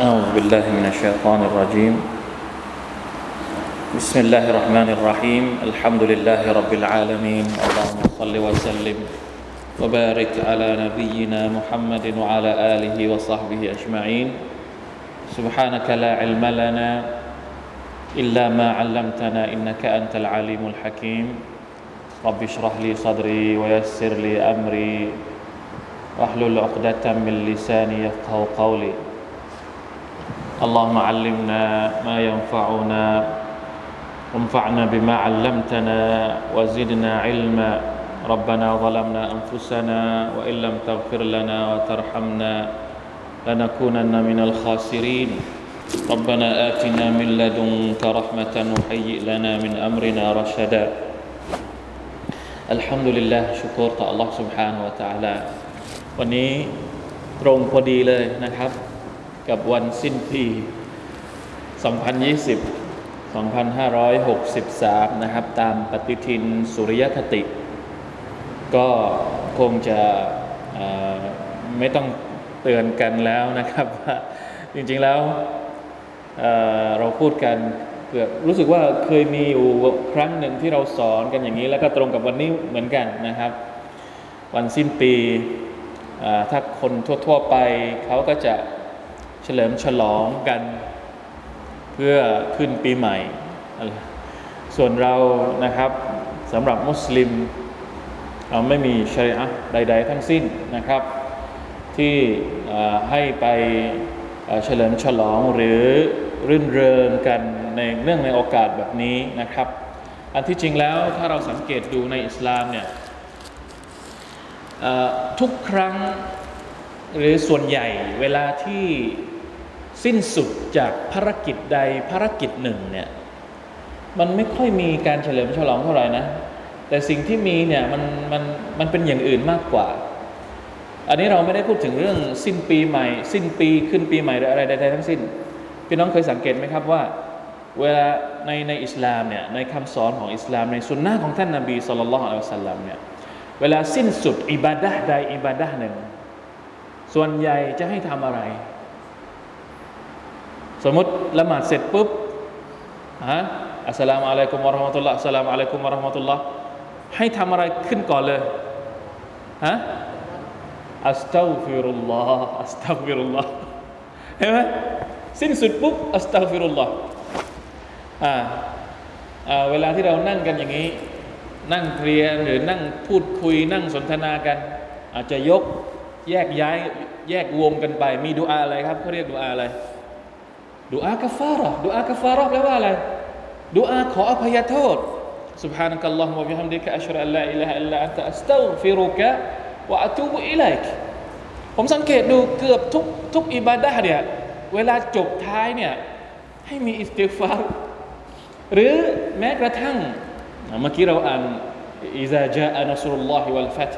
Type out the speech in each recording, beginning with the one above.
أعوذ بالله من الشيطان الرجيم. بسم الله الرحمن الرحيم. الحمد لله رب العالمين. اللهم صل وسلم وبارك على نبينا محمد وعلى آله وصحبه أجمعين. سبحانك لا علم لنا إلا ما علمتنا إنك أنت العليم الحكيم. رب اشرح لي صدري ويسر لي أمري. واحلل عقدة من لساني يفقه قولي. اللهم علمنا ما ينفعنا وانفعنا بما علمتنا وزدنا علما ربنا ظلمنا انفسنا وان لم تغفر لنا وترحمنا لنكونن من الخاسرين ربنا اتنا من لدنك رحمه وهيئ لنا من امرنا رشدا الحمد لله ชุกรต่อ Allah سبحانه และ تعالى วันนี้ตรงพอดีเลยนะครับ กับวันสิ้นปี 2020 2563 นะครับ ตามปฏิทินสุริยคติ ก็คงจะไม่ต้องเตือนกันแล้วนะครับว่าจริงๆแล้วเเราพูดกันเกือบรู้สึกว่าเคยมีอยู่ครั้งหนึ่งที่เราสอนกันอย่างนี้ แล้วก็ตรงกับวันนี้เหมือนกันนะครับ วันสิ้นปีถ้าคนทั่ว ๆ ไปเขาก็จะ เฉลิมฉลองกันเพื่อขึ้นปีใหม่ ส่วนเรานะครับสำหรับมุสลิมเราไม่มีชริอะใด ๆ ทั้งสิ้นนะครับ ที่ให้ไปเฉลิมฉลองหรือรื่นเริงกันในเนื่องในโอกาสแบบนี้นะครับ อันที่จริงแล้วถ้าเราสังเกตดูในอิสลามเนี่ยทุกครั้งหรือส่วนใหญ่เวลาที่ สิ้นสุดจากภารกิจใดภารกิจหนึ่งเนี่ยมันไม่ค่อยมีการเฉลิมฉลองเท่าไหร่นะ แต่สิ่งที่มีเนี่ยมันมันมันเป็นอย่างอื่นมากกว่า อันนี้เราไม่ได้พูดถึงเรื่องสิ้นปีใหม่ สิ้นปีขึ้นปีใหม่หรืออะไรใดๆทั้งสิ้น พี่น้องเคยสังเกตไหมครับว่า เวลาในในอิสลามเนี่ยในคำสอนของอิสลามในสุนนะของท่านนาบีสุลต่านละอัลสัลลัมเนี่ยเวลาสิ้นสุดอิบาดะห์ใดอิบาดะห์หนึ่ง ส่วนใหญ่จะให้ทำอะไร สมมติละหมาดเสร็จปุ๊บฮะอัสสลามุอะลัยกุมวะราะห์มะตุลลอฮ์อัสสลามุอะลัยกุมวะราะห์มะตุลลอฮ์ให้ทำอะไรขึ้นก่อนเลยฮะأستغفر الله أستغفر اللهเห็นไหมสิ้นสุดปุ๊บأستغفر اللهอ่าอ่าเวลาที่เรานั่งกันอย่างนี้ นั่งเคลียร์หรือนั่งพูดคุยนั่งสนทนากัน อาจจะยกแยกย้ายแยกวงกันไป มีดูอาอะไรครับเขาเรียกดูอาอะไร ดูอากาฟาระดูอากาฟาระแปลว่าอะไรดูอาขออภัยโทษ سبحانك اللهم وبحمدك أشهد أن لا إله إلا أنت أستغفرك وأتوب إليك ผมสังเกตดูเกือบทุกทุกอิบาดะห์เนี่ยเวลาจบท้ายเนี่ยให้มีอิสติฆฟารหรือแม้กระทั่งเมื่อกี้เราอ่านอิซาจาอันัสรุลลอฮิวัลฟัต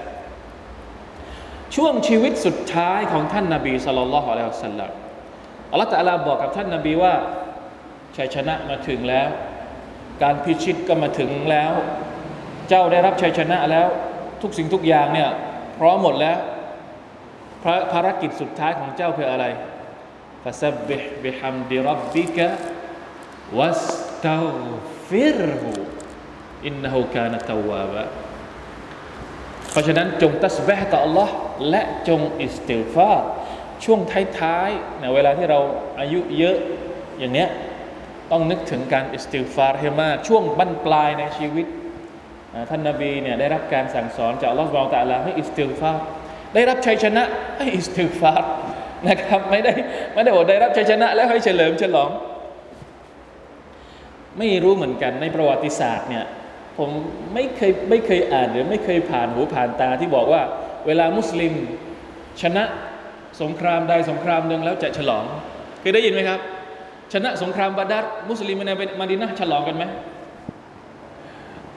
ช่วงชีวิตสุดท้ายของท่านนาบีสัลลัลลอฮุอะลัยฮิวะสัลลัม อัลลอฮฺตะลาบอกกับท่านนาบีว่าชัยชนะมาถึงแล้ว การพิชิตก็มาถึงแล้ว เจ้าได้รับชัยชนะแล้ว ทุกสิ่งทุกอย่างเนี่ยพร้อมหมดแล้วพระภารกิจสุดท้ายของเจ้าคืออะไรฟาซับบิฮบิฮัมดิรับบิกะวัสตาฟิรหูอินนหูกานตาวาบะเพราะฉะนั้นจงตัสบะต่อ Allah และจงاستغفار ช่วงท้ายๆเนี่ยเวลาที่เราอายุเยอะอย่างเนี้ยต้องนึกถึงการاستغفارให้มากช่วงบั้นปลายในชีวิตท่านนาบีเนี่ยได้รับการสั่งสอนจากอัลลอฮฺسبحانه وتعالىให้استغفارได้รับชัยชนะให้استغفارนะครับไม่ได้ไม่ได้บอกได้รับชัยชนะ แล้วให้เฉลิมฉลอง ไม่รู้เหมือนกันในประวัติศาสตร์เนี่ยผมไม่เคยไม่เคยอ่านหรือไม่เคยผ่านหูผ่านตาที่บอกว่า เวลามุสลิมชนะ สงครามใดสงครามหนึ่งแล้วจะฉลองเคยได้ยินไหมครับ ชนะสงครามบาดัดมุสลิมในมาดินะฉลองกันไหม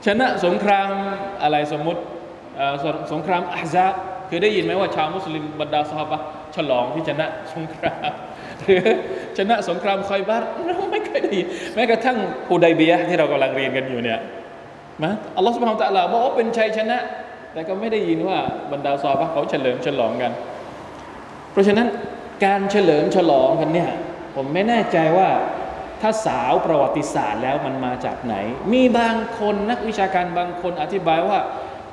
ชนะสงครามอะไรสมมุติสสงครามอาซาเคยได้ยินไหมว่าชาวมุสลิมบรรดาสหายฉลองที่ชนะสงครามหรือชนะสงครามคอยบัตเราไม่เคยได้ยินแม้กระทั่งฮูดัยเบียที่เรากำลังเรียนกันอยู่เนี่ยนะอัลลอฮฺสุบฮานตะลาบอกว่าเป็นชัยชนะ แต่ก็ไม่ได้ยินว่าบรรดาซอฮาบะเขาเฉลิมฉลองกัน เพราะฉะนั้นการเฉลิมฉลองกันเนี่ยผมไม่แน่ใจว่าถ้าสาวประวัติศาสตร์แล้วมันมาจากไหน มีบางคนนักวิชาการบางคนอธิบายว่า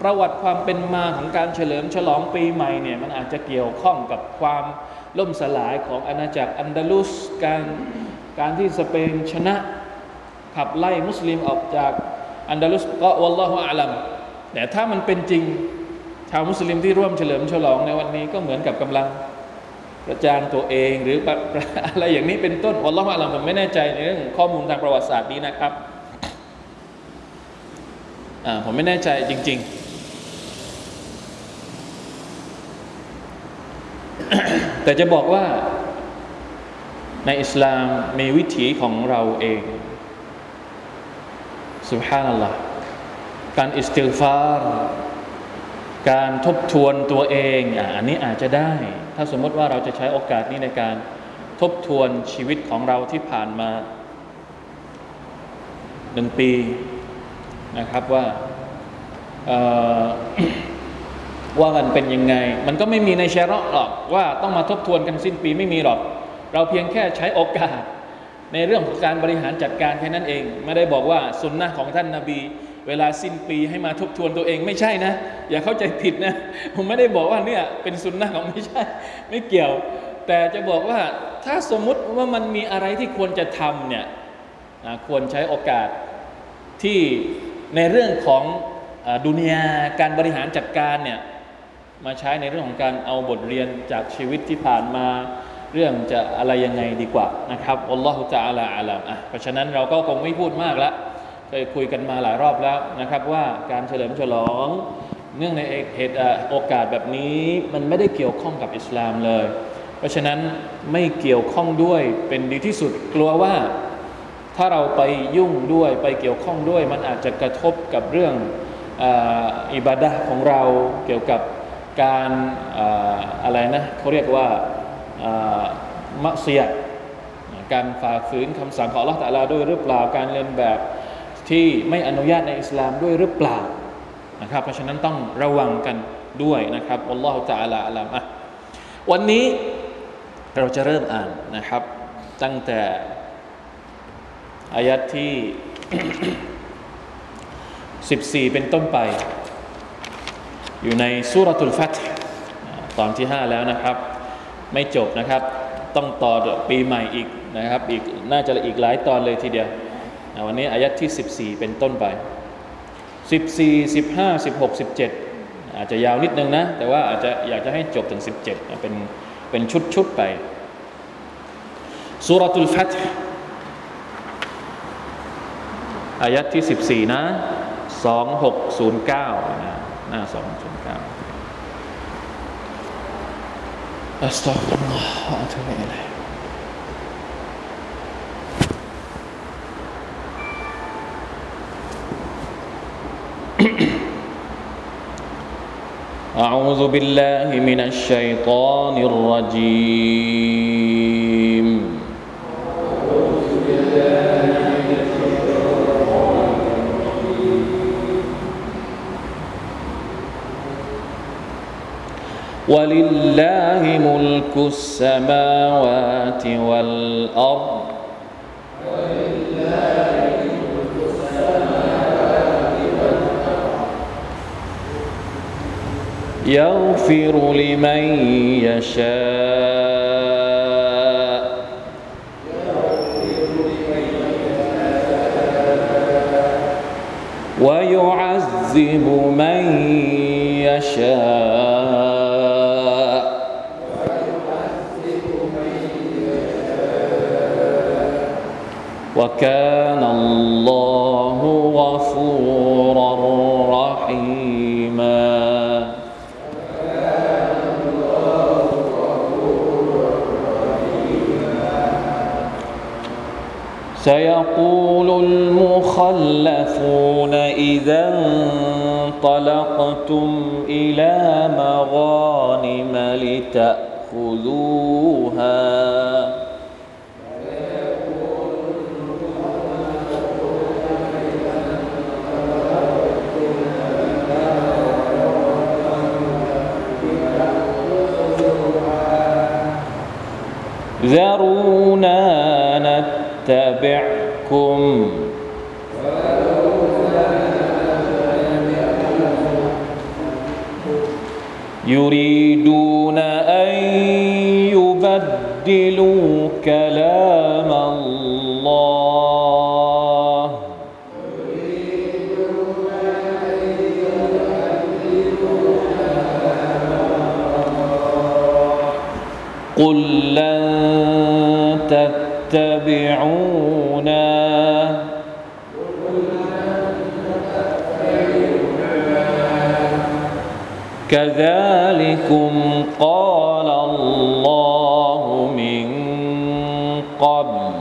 ประวัติความเป็นมาของการเฉลิมฉลองปีใหม่เนี่ยมันอาจจะเกี่ยวข้องกับความล่มสลายของอาณาจักรอันดาลุสการการที่สเปนชนะขับไล่มุสลิมออกจากอันดาลุสก็วัลลอฮุอาลัมแต่ถ้ามันเป็นจริง ชาวมุสลิมที่ร่วมเฉลิมฉลองในวันนี้ก็เหมือนกับกำลัง ประจานตัวเองหรืออะไรอย่างนี้เป็นต้นวัลลอฮุอาลัมผมไม่แน่ใจในเรื่องข้อมูลทางประวัติศาสตร์นี้นะครับผมไม่แน่ใจจริง ๆ แต่จะบอกว่าในอิสลามมีวิถีของเราเองสุบฮานัลลอฮ์การอิสติลฟารการทบทวนตัวเองอันนี้อาจจะได้ ถ้าสมมติว่าเราจะใช้โอกาสนี้ในการทบทวนชีวิตของเราที่ผ่านมาหนึ่งปีนะครับว่าว่ามันเป็นยังไง มันก็ไม่มีในเชรอหรอกว่าต้องมาทบทวนกันสิ้นปีไม่มีหรอก เราเพียงแค่ใช้โอกาส ในเรื่องของการบริหารจัดการแค่นั้นเอง ไม่ได้บอกว่าสุนนะของท่านนาบี เวลาสิ้นปีให้มาทบทวนตัวเองไม่ใช่นะ อย่าเข้าใจผิดนะ ผมไม่ได้บอกว่าเนี่ยเป็นสุนนะของไม่ใช่ ไม่เกี่ยว แต่จะบอกว่าถ้าสมมุติว่ามันมีอะไรที่ควรจะทำเนี่ยควรใช้โอกาสที่ในเรื่องของดุนยาการบริหารจัดการเนี่ยมาใช้ในเรื่องของการเอาบทเรียนจากชีวิตที่ผ่านมาเรื่องจะอะไรยังไงดีกว่านะครับอัลลอฮฺจะอาลาอาลามอะเพราะฉะนั้นเราก็คงไม่พูดมากละ เคยคุยกันมาหลายรอบแล้วนะครับว่าการเฉลิมฉลอง เนื่องในเหตุโอกาสแบบนี้มันไม่ได้เกี่ยวข้องกับอิสลามเลย เพราะฉะนั้นไม่เกี่ยวข้องด้วยเป็นดีที่สุดกลัวว่าถ้าเราไปยุ่งด้วยไปเกี่ยวข้องด้วย มันอาจจะกระทบกับเรื่องอิบาดะของเราเกี่ยวกับการอะไรนะเขาเรียกว่ามัเสียการฝ่าฝืนคำสั่งของอัลอฮฺตะลาด้วยหรือเปล่าการเรียนแบบ ที่ไม่อนุญาตในอิสลามด้วยหรือเปล่านะครับ เพราะฉะนั้นต้องระวังกันด้วยนะครับอัลลอฮฺตะลาอัลลามะวันนี้เราจะเริ่มอ่านนะครับ ตั้งแต่อายัดที่ 14 เป็นต้นไป อยู่ในสุรทุลฟัตตอนที่ 5 แล้วนะครับ ไม่จบนะครับ ต้องต่อปีใหม่อีกนะครับ อีกน่าจะอีกหลายตอนเลยทีเดียว วันนี้อายัดที่ 14 เป็นต้นไป 14 15 16 17 อาจจะยาวนิดนึงนะ แต่ว่าอาจจะอยากจะให้จบถึง 17 เป็นเป็นชุดๆไปสุรตุลฟัตอายัดที่ 14 นะ 2609นะหน้า209 أستغفر الله وأتوب إليه أعوذ بالله من الشيطان الرجيم. ولله ملك السماوات والأرض يغفر لمن يشاء. ويعذب من يشاء. وكان سيقول المخلفون إذا انطلقتم إلى مغانم لتأخذوها. نتبعكم يريدون أن يبدلوا كلام الله. قل لن تتبعونا كذلكم قال الله من قبل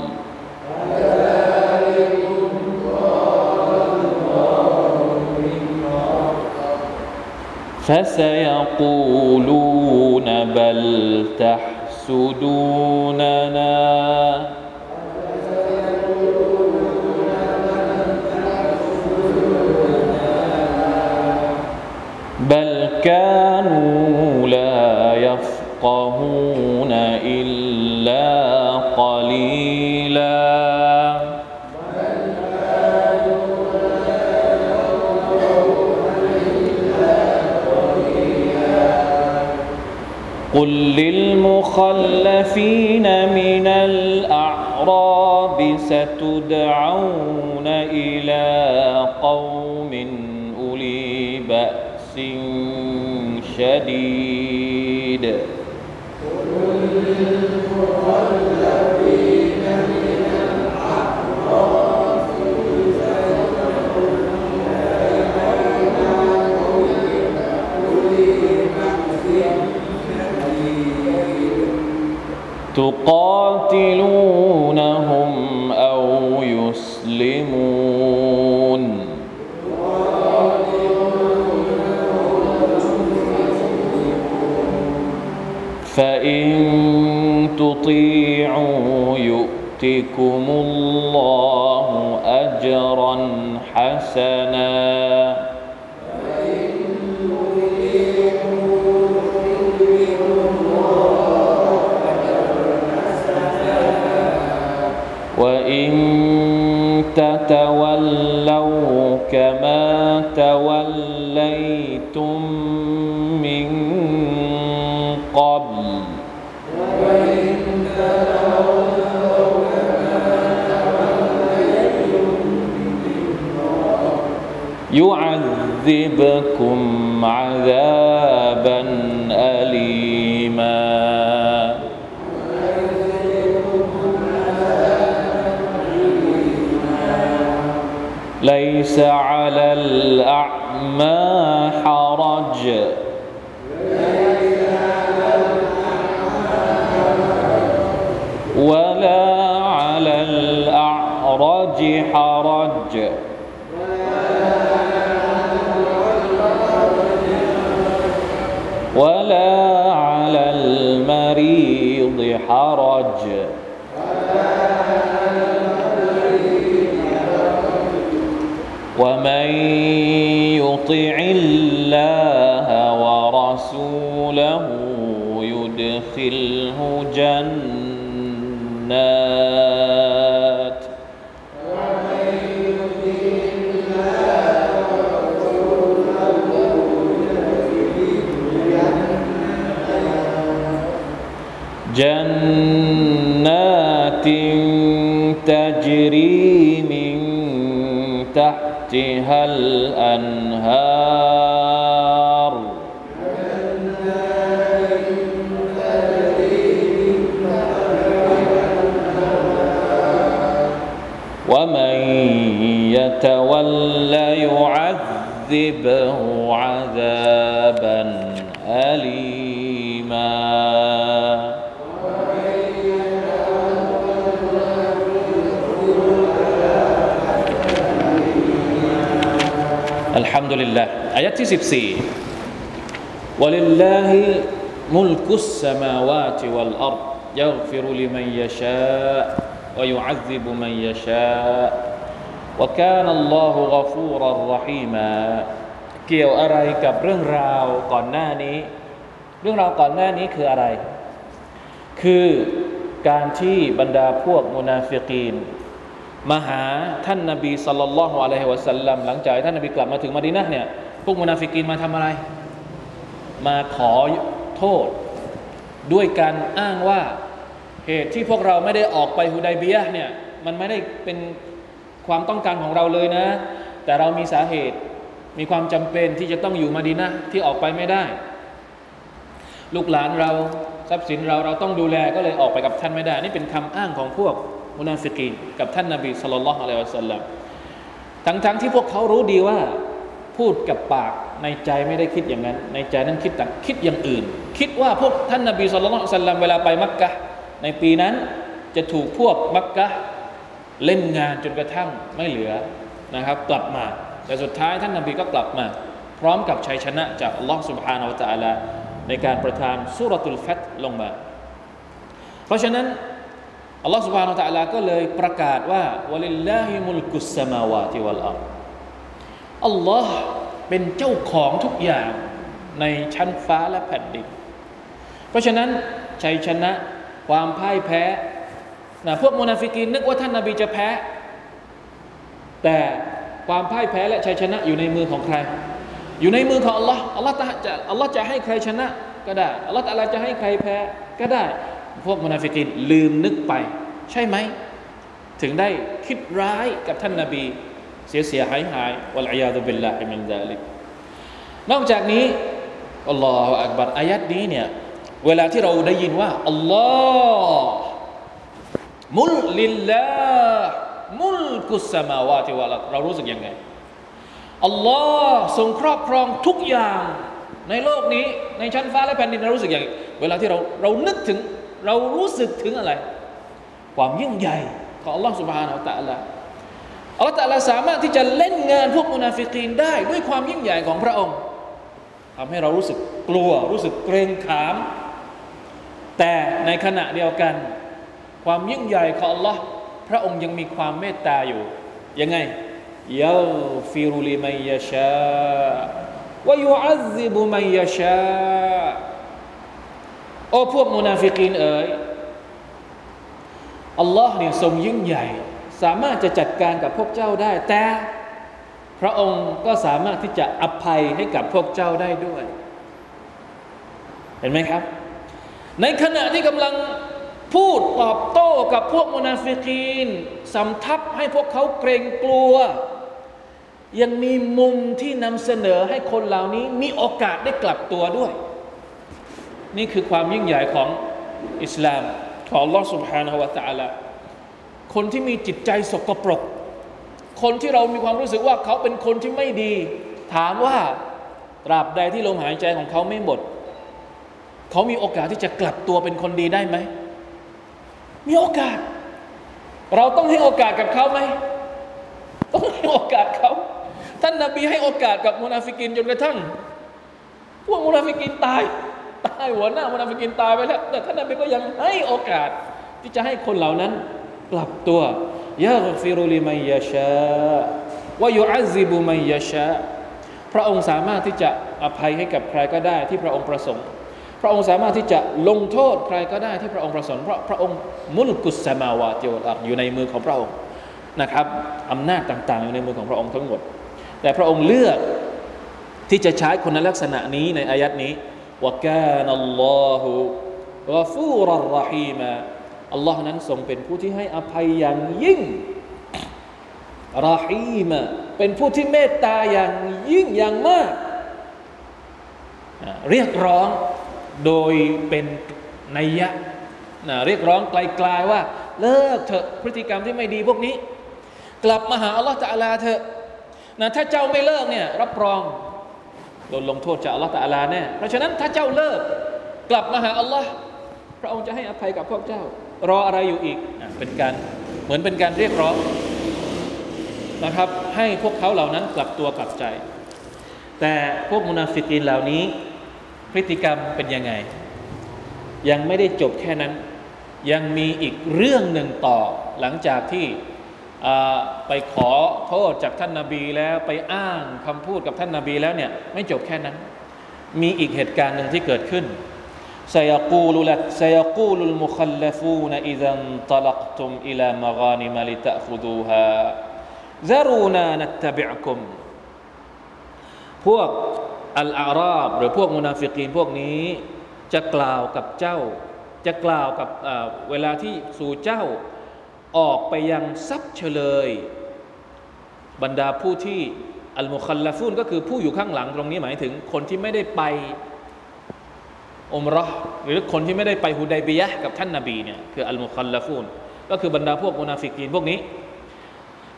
فسيقولون بل تحسدوننا قل للمخلفين من الأعراب ستدعون إلى قوم أولي بأس شديد. تقاتلونهم أو يسلمون. فإن تطيعوا يؤتكم الله أجرا حسنا. تتولوا كما توليتم من قبل. يعذبكم عذابا ليس على الأعمى حرج. يطع الله ورسوله يدخله جنات. جنات تجري من تحتها الأنهار. يتولى يعذبه عذابا أليما. الحمد لله. آيات 14 ولله ملك السماوات والأرض يغفر لمن يشاء ويعذب من يشاء. ว่าการัลลอฮุกฟูรอรฮีมาเกี่ยวอะไรกับเรื่องราวก่อนหน้านี้ เรื่องราวก่อนหน้านี้คืออะไร คือการที่บรรดาพวกมุนาฟิกีนมาหาท่านนบีสัลลัลลอฮุอะลัยฮิวะสัลลัมหลังจากท่านนบีกลับมาถึงมาดินะเนี่ยพวกมุนาฟิกีนมาทำอะไร มาขอโทษ ด้วยการอ้างว่าเหตุที่พวกเราไม่ได้ออกไปฮุดายเบียเนี่ยมันไม่ได้เป็น ความต้องการของเราเลยนะ แต่เรามีสาเหตุมีความจำเป็นที่จะต้องอยู่มาดีนะที่ออกไปไม่ได้ ลูกหลานเราทรัพย์สินเราเราต้องดูแลก็เลยออกไปกับท่านไม่ได้ นี่เป็นคำอ้างของพวกมุนาฟิกีนกับท่านนาบีสุลต่านละฮ์อะลัยวะสัลลัมทั้งทั้งที่พวกเขารู้ดีว่าพูดกับปากในใจไม่ได้คิดอย่างนั้น ในใจนั้นคิดต่างคิดอย่างอื่น คิดว่าพวกท่านนาบีสุลต่านละสัลลัมเวลาไปมักกะในปีนั้นจะถูกพวกมักกะ เล่นงานจนกระทั่งไม่เหลือนะครับ กลับมา แต่สุดท้ายท่านนาบีก็กลับมา พร้อมกับชัยชนะจากอัลลอฮ์ سبحانه และ تعالى ในการประทานสุรตุลฟัตลงมา เพราะฉะนั้นอัลลอฮฺ سبحانه และ تعالى ก็เลยประกาศว่าวะลิลลาฮิมุลกุสสมาวาติวัลอัลอัลลอฮ์เป็นเจ้าของทุกอย่างในชั้นฟ้าและแผ่นดิน เพราะฉะนั้นชัยชนะความพ่ายแพ้ นะพวกมุนาฟิกีนนึกว่าท่านนาบีจะแพ้ แต่ความพ่ายแพ้และชัยชนะอยู่ในมือของใคร อยู่ในมือของอัลลอฮ์อัลลอฮ์จะอัลลอฮ์จะให้ใครชนะก็ได้อัลลอฮ์อะไรจะให้ใครแพ้ก็ได้ พวกมุนาฟิกินลืมนึกไป ใช่ไหม ถึงได้คิดร้ายกับท่านนาบี เสียเสียหายหายوالعياذ بالله من ذلكนอกจากนี้الله أكبرอายัดนี้เนี่ยเวลาที่เราได้ยินว่าولله ملك السماوات والأرضเรารู้สึกยังไงอัลลอฮ์ทรงครอบครองทุกอย่าง ในโลกนี้ในชั้นฟ้าและแผ่นดินเรารู้สึกยังไงเวลาที่เราเรานึกถึงเรารู้สึกถึงอะไร ความยิ่งใหญ่ของอัลลอฮ์สุบฮานาอัลตะละอัลตะละสามารถที่จะเล่นงานพวกมุนาฟิกีนได้ด้วยความยิ่งใหญ่ของพระองค์ ทำให้เรารู้สึกกลัวรู้สึกเกรงขาม แต่ในขณะเดียวกัน ความยิ่งใหญ่ของอัลลอฮ์พระองค์ยังมีความเมตตาอยู่ยังไงยาฟิรุลิมัยยาชาวายุอัซิบุมัยยาชาโอ้พวกมุนาฟิกีนเอ๋ยอัลลอฮ์เนี่ยทรงยิ่งใหญ่ สามารถจะจัดการกับพวกเจ้าได้ แต่พระองค์ก็สามารถที่จะอภัยให้กับพวกเจ้าได้ด้วย เห็นไหมครับ ในขณะที่กำลัง พูดตอบโต้กับพวกมุนาฟิกีนสำทับให้พวกเขาเกรงกลัว ยังมีมุมที่นำเสนอให้คนเหล่านี้ มีโอกาสได้กลับตัวด้วย นี่คือความยิ่งใหญ่ของอิสลามของ Allah سبحانه และ تعالى คนที่มีจิตใจสกปรก คนที่เรามีความรู้สึกว่าเขาเป็นคนที่ไม่ดี ถามว่าตราบใดที่ลมหายใจของเขาไม่หมด เขามีโอกาสที่จะกลับตัวเป็นคนดีได้ไหม มีโอกาส เราต้องให้โอกาสกับเขาไหมต้องให้โอกาสเขาท่านนาบีให้โอกาสกับมุนาฟิกินจนกระทั่ง พวกมุนาฟิกินตาย ตายหัวหน้ามุนาฟิกินตายไปแล้ว แต่ท่านนาบีก็ยังให้โอกาส ที่จะให้คนเหล่านั้น กลับตัวيغفر لمن يشاءวายุอัซิบุมัยยาชาพระองค์สามารถที่จะอภัยให้กับใครก็ได้ที่พระองค์ประสงค์ พระองค์สามารถที่จะลงโทษใครก็ได้ที่พระองค์ประสงค์เพราะพระองค์มุลกุสมาวาติวลักอยู่ในมือของพระองค์นะครับอำนาจต่างๆ อยู่ในมือของพระองค์ทั้งหมด แต่พระองค์เลือกที่จะใช้คุณลักษณะนี้ในอายัดนี้ว่าการอัลลอฮฺกฟูรรรฮีมาอัลลอฮ์นั้นทรงเป็นผู้ที่ให้อภัยอย่างยิ่งรฮีมาเป็นผู้ที่เมตตาอย่างยิ่งอย่างมาก เรียกร้อง โดยเป็นนัยยะนะเรียกร้องไกลๆว่า เลิกเถอะพฤติกรรมที่ไม่ดีพวกนี้ กลับมาหาอัลลอฮฺตะอาลาเถอะนะถ้าเจ้าไม่เลิกเนี่ยรับรองโดนลงโทษจากอัลลอฮฺตะอาลาแน่เพราะฉะนั้นถ้าเจ้าเลิกกลับมาหาอัลลอฮ์พระองค์จะให้อภัยกับพวกเจ้า รออะไรอยู่อีกเป็นการเหมือนเป็นการเรียกร้องนะครับ ให้พวกเขาเหล่านั้นกลับตัวกลับใจ แต่พวกมุนาฟิกีนเหล่านี้ พฤติกรรมเป็นยังไง ยังไม่ได้จบแค่นั้น ยังมีอีกเรื่องหนึ่งต่อ หลังจากที่ไปขอโทษจากท่านนาบีแล้วไปอ้างคำพูดกับท่านนาบีแล้วเนี่ยไม่จบแค่นั้น มีอีกเหตุการณ์หนึ่งที่เกิดขึ้น سيقول لك سيقول المخلفون إذا انطلقتم إلى مغانم لتأخذوها ذرونا نتبعكم พวก อัลอาราบหรือพวกมุนาฟิกีนพวกนี้ จะกล่าวกับเจ้า จะกล่าวกับเวลาที่สู่เจ้า ออกไปยังทรัพย์เฉลย บรรดาผู้ที่อัลมุคัลลฟุนก็คือผู้อยู่ข้างหลังตรงนี้หมายถึงคนที่ไม่ได้ไปอมรอหรือคนที่ไม่ได้ไปฮุดัยบียะกับท่านนาบีเนี่ยคืออัลมุคัลลฟุนก็คือบรรดาพวกมุนาฟิกีนพวกนี้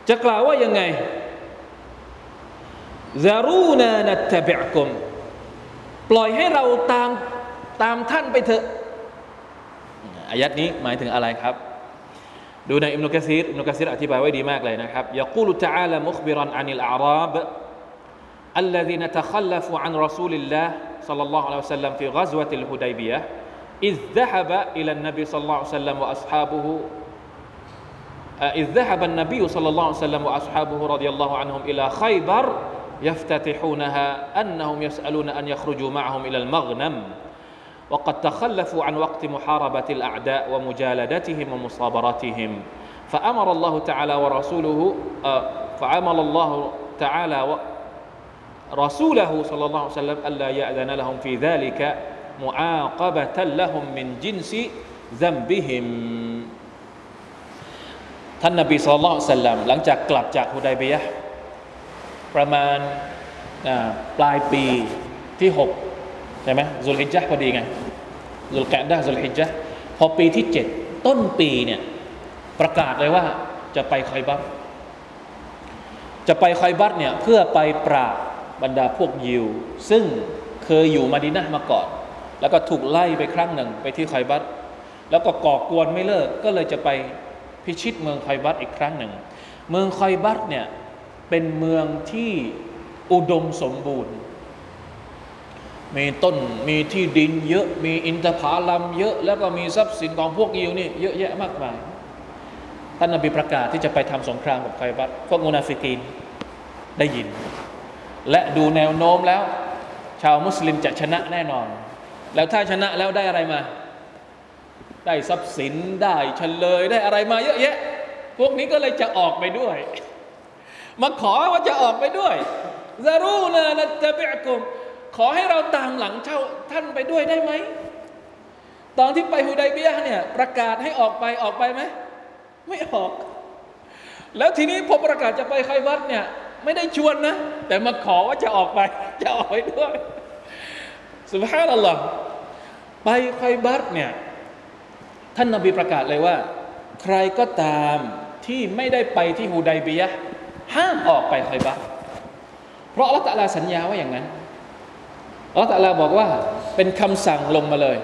จะกล่าวว่ายังไง ซารูนานัตเบะกุมปล่อยให้เราตามตามท่านไปเถอะอายัดนี้หมายถึงอะไรครับ ดูในอิมนุกะซีรอิมนุกะซีรอธิบายไว้ดีมากเลยนะครับยกูลุตะอาลามุขบิรันอานิลอาราบ الذين تخلفوا عن رسول الله صلى الله عليه وسلم في غزوة الهديبية إذ ذهب إلى النبي صلى الله عليه وسلم وأصحابه إذ ذهب النبي صلى الله عليه وسلم وأصحابه رضي الله عنهم إلى خيبر يفتتحونها أنهم يسألون أن يخرجوا معهم إلى المغنم وقد تخلفوا عن وقت محاربة الأعداء ومجالدتهم ومصابرتهم فأمر الله تعالى ورسوله آه، فأمر الله تعالى رسوله صلى الله عليه وسلم ألا يأذن لهم في ذلك معاقبة لهم من جنس ذنبهم ท่านนบีสุลต่านหลังจากกลับจากฮุดัยบียะ ประมาณปลายปีที่6ใช่ไหมซุลฮิจจ์พอดีไงซุลกะดาซุลฮิจจ์พอปีที่ 7 ต้นปีเนี่ยประกาศเลยว่าจะไปคอยบัตจะไปคอยบัตเนี่ยเพื่อไปปราบบรรดาพวกยิว ซึ่งเคยอยู่มาดินะมาก่อน แล้วก็ถูกไล่ไปครั้งหนึ่งไปที่คอยบัตแล้วก็ก่อกวนไม่เลิกก็เลยจะไปพิชิตเมืองคอยบัตอีกครั้งหนึ่ง เมืองคอยบัตเนี่ย เป็นเมืองที่อุดมสมบูรณ์ มีต้นมีที่ดินเยอะมีอินทผลัมเยอะ แล้วก็มีทรัพย์สินของพวกยิวนี่เยอะแยะมากมายท่านนบีประกาศที่จะไปทำสงครามกับไคบัตพวกมุนาฟิกีนได้ยิน และดูแนวโน้มแล้ว ชาวมุสลิมจะชนะแน่นอน แล้วถ้าชนะแล้วได้อะไรมา ได้ทรัพย์สินได้เฉลยได้อะไรมาเยอะแยะ พวกนี้ก็เลยจะออกไปด้วย มาขอว่าจะออกไปด้วยซารูนานะจะเบะกุมขอให้เราตามหลังเช่าท่านไปด้วยได้ไหม ตอนที่ไปฮุดัยเบียเนี่ยประกาศให้ออกไปออกไปไหม ไม่ออก แล้วทีนี้พอประกาศจะไปไควัดเนี่ยไม่ได้ชวนนะ แต่มาขอว่าจะออกไป จะออกไปด้วยสุภาพนัลลอไปไคบัตเนี่ยท่านนบีประกาศเลยว่า ใครก็ตามที่ไม่ได้ไปที่ฮูดัยเบีย ห้ามออกไปคอยบะเพราะลลอฮฺตะลาสัญญาว่าอย่างนั้นลลอฮฺตะลาบอกว่าเป็นคำสั่งลงมาเลย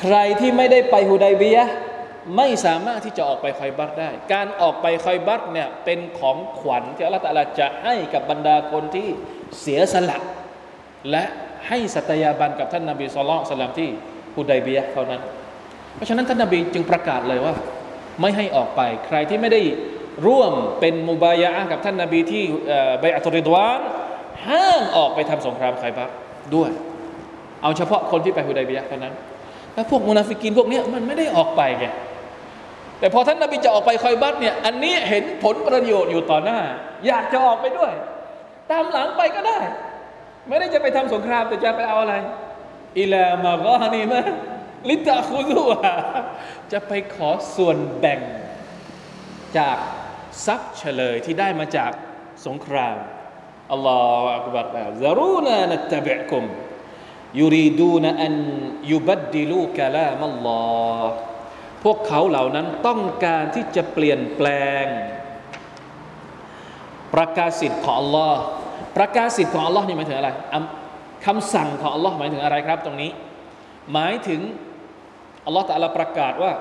ใครที่ไม่ได้ไปฮุดัยบียไม่สามารถที่จะออกไปคอยบัตได้ การออกไปคอยบัตเนี่ยเป็นของขวัญที่อัลลอฮฺตะลาจะให้กับบรรดาคนที่เสียสละ และให้สัตยาบันกับท่านนาบีสุลต่านที่ฮุดัยบียเท่านั้น เพราะฉะนั้นท่านนาบีจึงประกาศเลยว่า ไม่ให้ออกไป ใครที่ไม่ได้ ร่วมเป็นมุบายะกับท่านนาบีที่ใบอัตริดวานห้ามออกไปทำสงครามไคบัรด้วย เอาเฉพาะคนที่ไปฮุดัยบียะเท่านั้น แล้วพวกมุนาฟิกินพวกนี้มันไม่ได้ออกไปไงแต่พอท่านนาบีจะออกไปคอยบัตเนี่ย อันนี้เห็นผลประโยชน์อยู่ต่อหน้า อยากจะออกไปด้วย ตามหลังไปก็ได้ ไม่ได้จะไปทำสงครามแต่จะไปเอาอะไรอิลามากอนีมะลิตาคุซูะจะไปขอส่วนแบ่งจาก ทรัพย์เฉลยที่ได้มาจากสงครามอัลลอฮฺอักบัรแล้วซารูนานัตตะบิกุมยูรีดูนอันยุบัดดิลูกะลามัลลอฮ์พวกเขาเหล่านั้นต้องการที่จะเปลี่ยนแปลง ประกาศสิทธิ์ของ Allah ประกาศสิทธิ์ของ Allah นี่หมายถึงอะไรคำสั่งของ Allah หมายถึงอะไรครับตรงนี้ หมายถึง Allah แต่ละประกาศว่า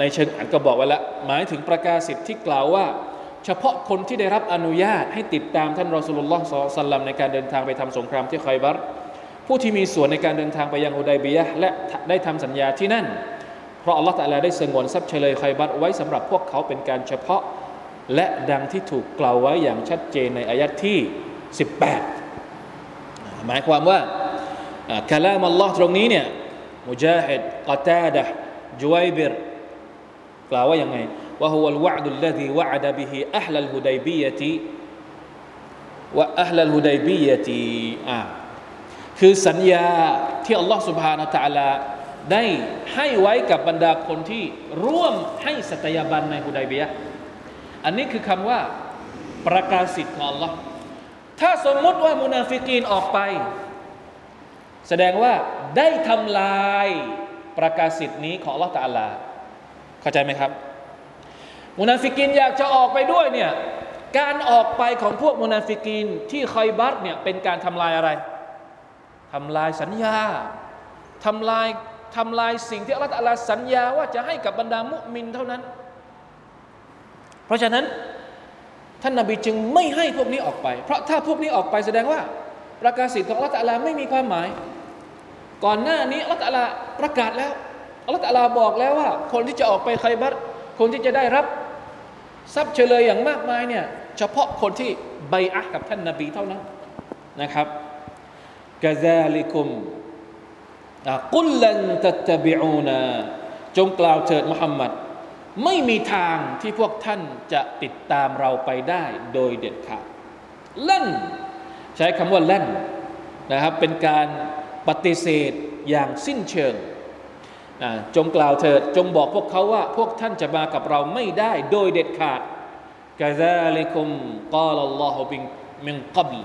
ในเชิงอ่านก็บอกไว้แล้วหมายถึงประกาศสิทธิ์ที่กล่าวว่า เฉพาะคนที่ได้รับอนุญาตให้ติดตามท่านรอสุลลลอฮ์สัลลัมในการเดินทางไปทำสงครามที่คอยบัรผู้ที่มีส่วนในการเดินทางไปยังอุดัยบียะและได้ทำสัญญาที่นั่น เพราะอัลลอฮฺตะลาได้สงวนทรัพย์เฉลยคอยบัรไว้สำหรับพวกเขาเป็นการเฉพาะ และดังที่ถูกกล่าวไว้อย่างชัดเจนในอายัดที่ 18 หมายความว่าคาลามอัลลอฮ์ตรงนี้เนี่ยมุจาฮิดกาตาดะจวยบิร กล่าวว่ายังไงว่าฮุลวะดุลลดีวะดะบิฮิอัลลฮุดัยบียะติวะอัลลฮุดัยบียะติอ่าคือสัญญาที่อัลลอฮฺสุบฮานาตะลาได้ให้ไว้กับบรรดาคนที่ร่วมให้สัตยาบันในฮุดัยเบียอันนี้คือคำว่าประกาศสิทธิ์ของอัลลอฮ์ถ้าสมมติว่ามุนาฟิกีนออกไป แสดงว่าได้ทำลายประกาศสิทธิ์นี้ของอัลลอฮ์ตะลา เข้าใจไหมครับ มุนาฟิกินอยากจะออกไปด้วยเนี่ยการออกไปของพวกมุนาฟิกินที่คอยบัรเนี่ยเป็นการทำลายอะไรทำลายสัญญาทำลายทำลายสิ่งที่อัลลอฮฺสัญญาว่าจะให้กับบรรดามุมินเท่านั้น เพราะฉะนั้นท่านนาบีจึงไม่ให้พวกนี้ออกไป เพราะถ้าพวกนี้ออกไปแสดงว่า ประกาศสิทธิ์ของอัลลอฮฺไม่มีความหมาย ก่อนหน้านี้อัลลอฮฺประกาศแล้ว อัลลอฮฺบอกแล้วว่า คนที่จะออกไปใครบัตคนที่จะได้รับทรัพย์เฉลยอย่างมากมายเนี่ยเฉพาะคนที่ใบอะกับท่านนาบีเท่านั้นนะครับกะซาลิคุมกุลลันตัตบิอูนาจงกล่าวเถิดมุฮัมมัดไม่มีทางที่พวกท่านจะติดตามเราไปได้โดยเด็ดขาดลั่น ใช้คำว่าลั่นนะครับเป็นการปฏิเสธอย่างสิ้นเชิง จงกล่าวเถิดจงบอกพวกเขาว่าพวกท่านจะมากับเราไม่ได้โดยเด็ดขาดกาซาลิคุมกาลัลลอฮุบิมิงกับล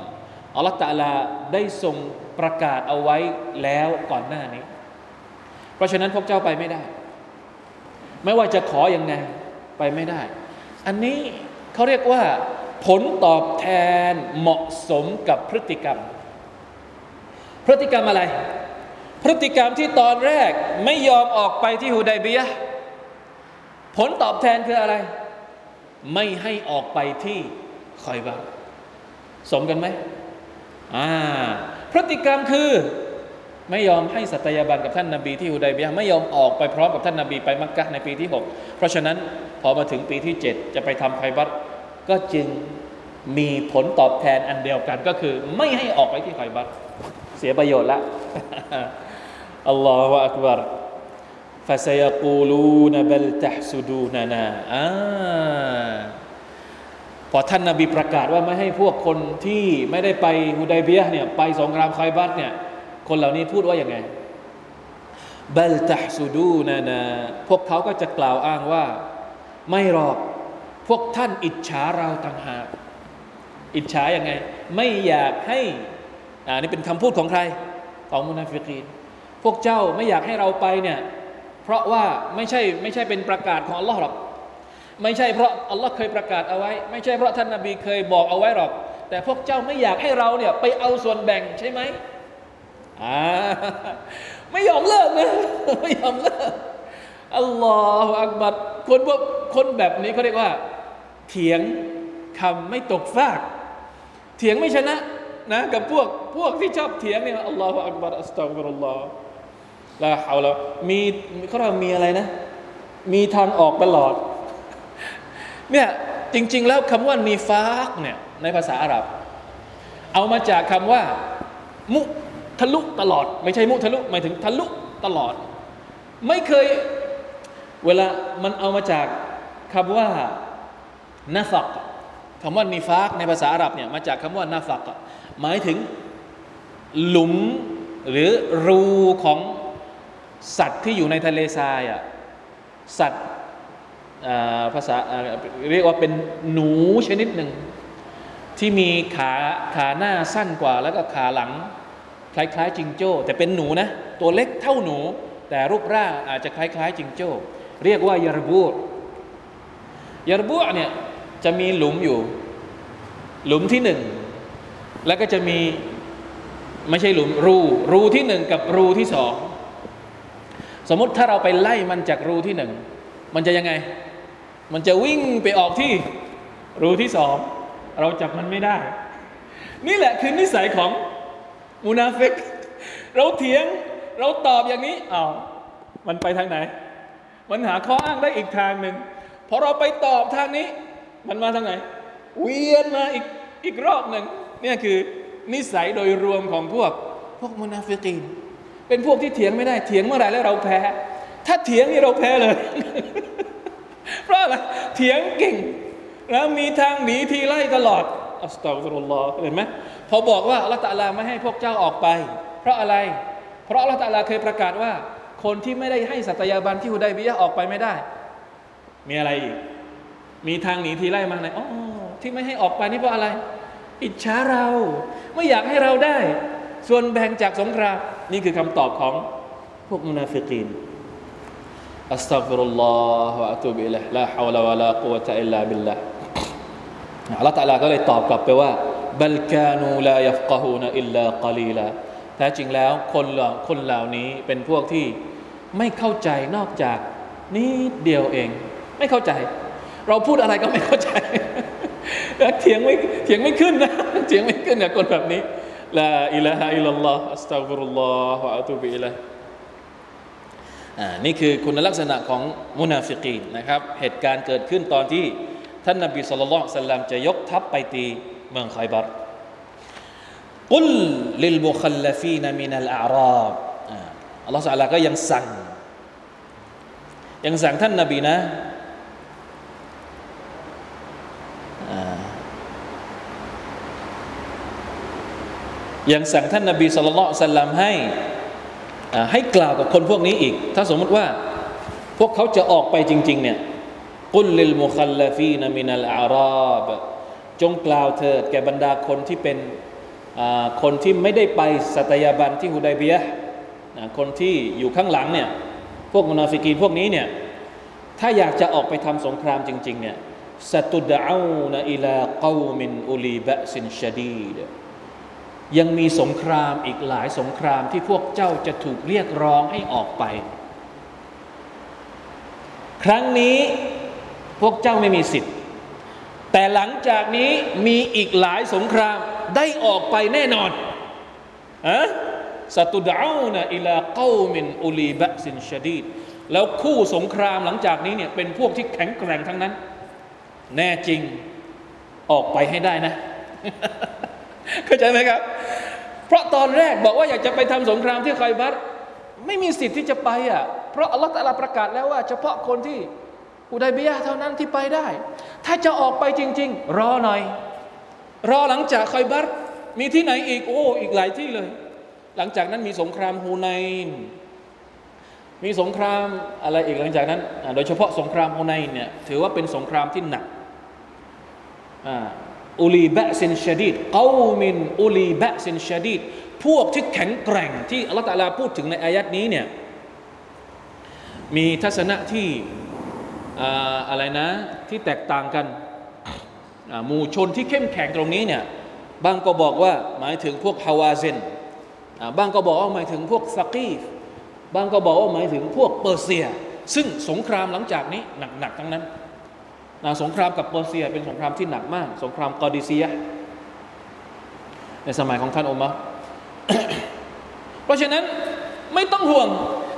อัลลอฮฺตะลาได้ทรงประกาศเอาไว้แล้วก่อนหน้านี้ เพราะฉะนั้นพวกเจ้าไปไม่ได้ ไม่ว่าจะขออยังไงไปไม่ได้ อันนี้เขาเรียกว่า ผลตอบแทนเหมาะสมกับพฤติกรรม พฤติกรรมอะไร พฤติกรรมที่ตอนแรกไม่ยอมออกไปที่ฮูดายเบียผลตอบแทนคืออะไร ไม่ให้ออกไปที่คอยบ้างสมกันไหมอ่าพฤติกรรมคือไม่ยอมให้สัตยาบันกับท่านนาบีที่ฮุดัยเบียไม่ยอมออกไปพร้อมกับท่านนาบีไปมักกะในปีที่ 6 เพราะฉะนั้นพอมาถึงปีที่ 7 จะไปทำไคบัตก็จึงมีผลตอบแทนอันเดียวกันก็คือ ไม่ให้ออกไปที่ไคบัตเสียประโยชน์ละ อัลลอฮฺอักบารฟาซยกูลูนบลตะสุดูนานาอ่าพอท่านนาบีประกาศว่าไม่ให้พวกคนที่ไม่ได้ไปฮูดัยเบียเนี่ยไปสงครามคอยบัตเนี่ยคนเหล่านี้พูดว่าอย่างไงบัลตัสุดูนานาพวกเขาก็จะกล่าวอ้างว่า ไม่หรอกพวกท่านอิจฉาเราต่างหากอิจฉาอย่างไง ไม่อยากให้อ่านี่เป็นคำพูดของใครของมุนาฟิกีน พวกเจ้าไม่อยากให้เราไปเนี่ยเพราะว่าไม่ใช่ไม่ใช่เป็นประกาศของอัลลอฮ์หรอก ไม่ใช่เพราะอัลลอฮ์เคยประกาศเอาไว้ ไม่ใช่เพราะท่านนาบีเคยบอกเอาไว้หรอก แต่พวกเจ้าไม่อยากให้เราเนี่ยไปเอาส่วนแบ่งใช่ไหมอ่าไม่ยอมเลิกนะไม่ยอมเลิกอัลลอฮฺอักบัดคนพวกคนแบบนี้เขาเรียกว่า เถียงคำไม่ตกฟาก เถียงไม่ชนะนะกับพวกพวกที่ชอบเถียงเนี่ยอัลลอฮฺอักบัดอัสตัฟุรุลลอฮ์ ลาฮาวละมีเขาเรามีอะไรนะ มีทางออกตลอด เนี่ยจริง ๆ แล้วคำว่านีฟากเนี่ยในภาษาอาหรับ เอามาจากคำว่า มุทะลุตลอด ไม่ใช่มุทะลุหมายถึงทะลุตลอด ไม่เคยเวลามันเอามาจากคำว่านาฟักคำว่านีฟากในภาษาอาหรับเนี่ยมาจากคำว่านาฟักหมายถึงหลุมหรือรูของ สัตว์ที่อยู่ในทะเลทรายอะสัตว์ภาษาเรียกว่าเป็นหนูชนิดหนึ่ง ที่มีขาขาหน้าสั้นกว่า แล้วก็ขาหลัง คล้ายๆจิงโจ้ แต่เป็นหนูนะ ตัวเล็กเท่าหนู แต่รูปร่างอาจจะคล้ายๆจิงโจ้ เรียกว่ายารบูยารบูเนี่ยจะมีหลุมอยู่ หลุมที่หนึ่ง แล้วก็จะมีไม่ใช่หลุมรูรูที่หนึ่งกับรูที่สอง สมมติถ้าเราไปไล่มันจากรูที่หนึ่งมันจะยังไง มันจะวิ่งไปออกที่รูที่สองเราจับมันไม่ได้ นี่แหละคือนิสัยของมูนาฟิก เราเถียงเราตอบอย่างนี้อ้าวมันไปทางไหน มันหาข้ออ้างได้อีกทางหนึ่งพอเราไปตอบทางนี้ มันมาทางไหน เวียนมาอีกอีกรอบหนึ่งนี่คือนิสัยโดยรวมของพวกพวกมุนาฟิกีน เป็นพวกที่เถียงไม่ได้เถียงเมื่อไหร่แล้วเราแพ้ ถ้าเถียงนี่เราแพ้เลย เพราะอะไรเถียงเก่ง แล้วมีทางหนีทีไล่ตลอดอัสตัฆฟิรุลลอฮ์เห็นไหมพอบอกว่าอัลลอฮฺตะลาไม่ให้พวกเจ้าออกไป เพราะอะไร เพราะอัลลอฮฺตะลาเคยประกาศว่า คนที่ไม่ได้ให้สัตยาบันที่ฮุดัยบียะออกไปไม่ได้ มีอะไรอีก มีทางหนีทีไล่มาไหนอ๋อที่ไม่ให้ออกไปนี่เพราะอะไร อิจฉาเรา ไม่อยากให้เราได้ ส่วนแบ่งจากสงคราม นี่คือคำตอบของพวกมุนาฟิกีนأستغفر الله وأتوب إليه لا حول ولا قوة إلا باللهอัลลอฮฺตะลาก็เลยตอบกลับไปว่าبل كانوا لا يفقهون إلا قليلاแท้จริงแล้วคนเหล่าคนเหล่านี้เป็นพวกที่ไม่เข้าใจนอกจากนิดเดียวเอง ไม่เข้าใจ เราพูดอะไรก็ไม่เข้าใจเถียงไม่เถียงไม่ขึ้นนะเถียงไม่ขึ้นเนี่ยคนแบบนี้ لا إله إلا الله أستغفر الله وأتوب إليهอ่านี่คือคุณลักษณะของมุนาฟิกีนนะครับ เหตุการณ์เกิดขึ้นตอนที่ท่านนบีสุลต่านสัลลัมจะยกทัพไปตีเมืองไคบัรกุลลิลบุคลฟีนมินัลอาราบอัลลอฮฺสัลลาก็ยังสั่ง ยังสั่งท่านนบีนะ ยังสั่งท่านนบีสุลต่านสัลลัมให้ให้กล่าวกับคนพวกนี้อีก ถ้าสมมติว่าพวกเขาจะออกไปจริง ๆ เนี่ยกุลลิลมุคัลลฟีนมินัลอาราบจงกล่าวเถิดแก่บรรดาคนที่เป็นคนที่ไม่ได้ไปสัตยาบันที่ฮุดัยเบียคนที่อยู่ข้างหลังเนี่ยพวกมุนาฟิกีนพวกนี้เนี่ยถ้าอยากจะออกไปทำสงครามจริง ๆ เนี่ยสตุดเอานอิลาเกามินอุลีบะซินชดีด ยังมีสงครามอีกหลายสงครามที่พวกเจ้าจะถูกเรียกร้องให้ออกไป ครั้งนี้พวกเจ้าไม่มีสิทธิ์ แต่หลังจากนี้มีอีกหลายสงครามได้ออกไปแน่นอนอะสตุดานะอิลาเกามินอุลีบะสินชดีดแล้วคู่สงครามหลังจากนี้เนี่ยเป็นพวกที่แข็งแกร่งทั้งนั้น แน่จริงออกไปให้ได้นะ เข้าใจไหมครับ เพราะตอนแรกบอกว่าอยากจะไปทำสงครามที่คอยบัตไม่มีสิทธิ์ที่จะไปอะเพราะอัลลอฮฺตะลาประกาศแล้วว่า เฉพาะคนที่อุดัยบียเท่านั้นที่ไปได้ ถ้าจะออกไปจริง ๆ รอหน่อย รอหลังจากคอยบัตมีที่ไหนอีกโอ้อีกหลายที่เลย หลังจากนั้นมีสงครามฮูไนมีสงครามอะไรอีกหลังจากนั้น โดยเฉพาะสงครามฮูไนเนี่ยถือว่าเป็นสงครามที่หนักอุ ลีบะซินชดีดเกามินอุลีบะซินชดีดพวกที่แข็งแกร่งที่อัลลอฮฺตาลาพูดถึงในอายัดนี้เนี่ยมีทัศนะที่อะไรนะที่แตกต่างกันหมู่ชนที่เข้มแข็งตรงนี้เนี่ยบางก็บอกว่าหมายถึงพวกฮาวาเซนบางก็บอกว่าหมายถึงพวกซักีฟบางก็บอกว่าหมายถึงพวกเปอร์เซีย ซึ่งสงครามหลังจากนี้หนักๆทั้งนั้น นะสงครามกับเปอร์เซียเป็นสงครามที่หนักมาก สงครามกอดิเซีย ในสมัยของท่านอุมะเพราะฉะนั้นไม่ต้องห่วง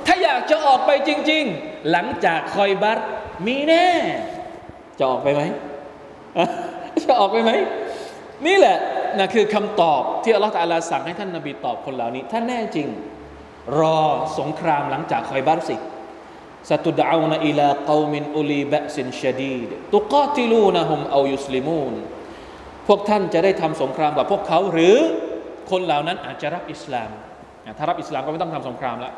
ถ้าอยากจะออกไปจริง ๆ หลังจากคอยบัตมีแน่ จะออกไปไหมจะออกไปไหม นี่แหละนะคือคำตอบที่อัลลอฮฺตาลาสั่งให้ท่านนาบีตอบคนเหล่านี้ ถ้าแน่จริง รอสงครามหลังจากคอยบัตสิ สตุดาวนอิลาเกามินอุลีบะสินชดีดตุกาติลูนะฮุมเอายุสลิมูนพวกท่านจะได้ทำสงครามกับพวกเขาหรือคนเหล่านั้นอาจจะรับอิสลามถ้ารับอิสลามก็ไม่ต้องทำสงครามล้ว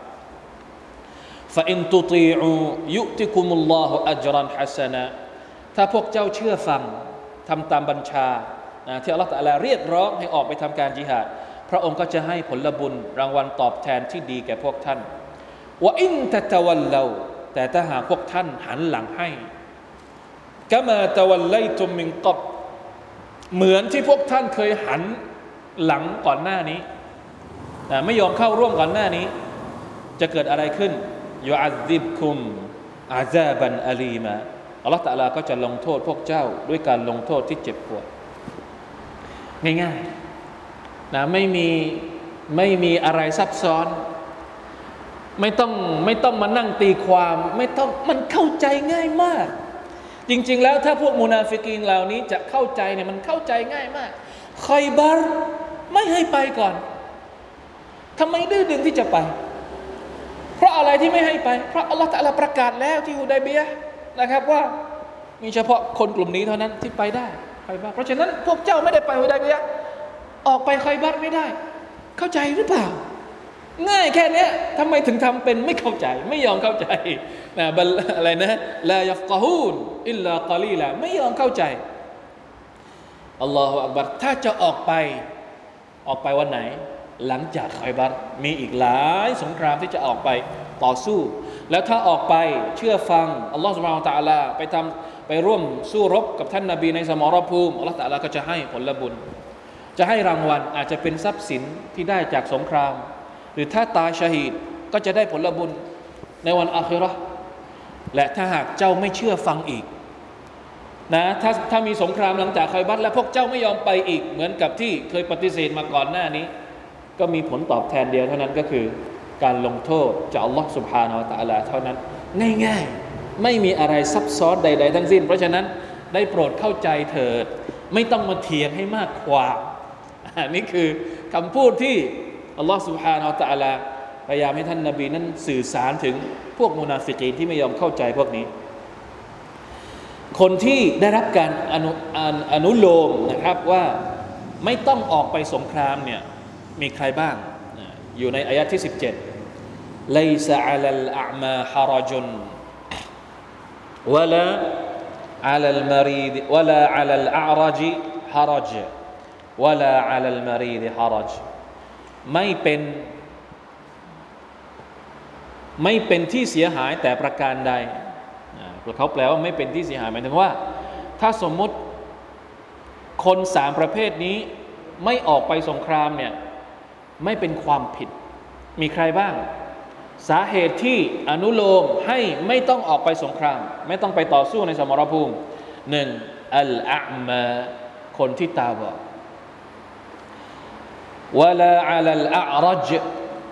ฟาอินตุตีอูยุติคุมุลลอฮฺอัจรันฮัสนะถ้าพวกเจ้าเชื่อฟังทำตามบัญชาที่อัลลอฮฺตะลาเรียกร้องให้ออกไปทำการจิฮาดพระองค์ก็จะให้ผลบุญรางวัลตอบแทนที่ดีแก่พวกท่านว่าอินตะตะวันเรา แต่ถ้าหากพวกท่านหันหลังให้กามาตะวันไลตุมมิงกบเหมือนที่พวกท่านเคยหันหลังก่อนหน้านี้แต่ไม่ยอมเข้าร่วมก่อนหน้านี้ จะเกิดอะไรขึ้นيعذبكم عذابا أليماอัลลอฮฺตะลาก็จะลงโทษพวกเจ้าด้วยการลงโทษที่เจ็บปวด ง่ายๆนะไม่มีไม่มีอะไรซับซ้อน ไม่ต้องไม่ต้องมานั่งตีความ ไม่ต้องมันเข้าใจง่ายมาก จริง ๆ แล้วถ้าพวกมูนาฟิกีนเหล่านี้จะเข้าใจเนี่ยมันเข้าใจง่ายมากคอยบัรไม่ให้ไปก่อนทำไมดื้อดึงที่จะไป เพราะอะไรที่ไม่ให้ไป เพราะอัลลอฮฺตะลาประกาศแล้วที่ฮุดัยเบียนะครับว่ามีเฉพาะคนกลุ่มนี้เท่านั้นที่ไปได้ไปบ้างเพราะฉะนั้นพวกเจ้าไม่ได้ไปฮุดัยเบียออกไปใครบัตไม่ได้ เข้าใจหรือเปล่า ง่ายแค่นี้ทำไมถึงทำเป็นไม่เข้าใจ ไม่ยอมเข้าใจนะบอะไรนะลายัฟกะฮูนอิลลากอลีละไม่ยอมเข้าใจอัลลอฮฺอักบัรถ้าจะออกไปออกไปวันไหน หลังจากไคบัรมีอีกหลายสงครามที่จะออกไปต่อสู้ แล้วถ้าออกไปเชื่อฟังอัลลอฮฺสุบฮานตะอาลาไปทำไปร่วมสู้รบกับท่านนาบีในสมรภูมิอัลลอฮฺตะอาลาก็จะให้ผลบุญ จะให้รางวัลอาจจะเป็นทรัพย์สินที่ได้จากสงคราม หรือถ้าตายชาฮีดก็จะได้ผลบุญในวันอาคิราะและถ้าหากเจ้าไม่เชื่อฟังอีกนะถ้าถ้ามีสงครามหลังจากไคบัตแล้วพวกเจ้าไม่ยอมไปอีก เหมือนกับที่เคยปฏิเสธมาก่อนหน้านี้ ก็มีผลตอบแทนเดียวเท่านั้นก็คือ การลงโทษจากอัลลอฮ์สุบฮานาอัลตะลาเท่านั้น ง่ายๆไม่มีอะไรซับซ้อนใด ๆ ทั้งสิ้น เพราะฉะนั้นได้โปรดเข้าใจเถิด ไม่ต้องมาเถียงให้มากความอันนี้คือคำพูดที่ อัลลอฮ์สุบฮานาอัลตะลาพยายามให้ท่านนาบีนั้นสื่อสารถึงพวกมุนาฟิกีนที่ไม่ยอมเข้าใจพวกนี้ คนที่ได้รับการอนุอนุโลมนะครับว่าไม่ต้องออกไปสงครามเนี่ยมีใครบ้างอยู่ในอายะที่ 17 ليس على الأعمى حرج ولا على المريض ولا على الأعرج حرج ولا على المريض حرج ไม่เป็นไม่เป็นที่เสียหายแต่ประการใดเขาแปลว่าไม่เป็นที่เสียหายหมายถึงว่า ถ้าสมมุติคนสามประเภทนี้ไม่ออกไปสงครามเนี่ยไม่เป็นความผิด มีใครบ้าง สาเหตุที่อนุโลมให้ไม่ต้องออกไปสงคราม ไม่ต้องไปต่อสู้ในสมรภูมิหนึ่งอัลอามาคนที่ตาบอด วลาอัลอารจ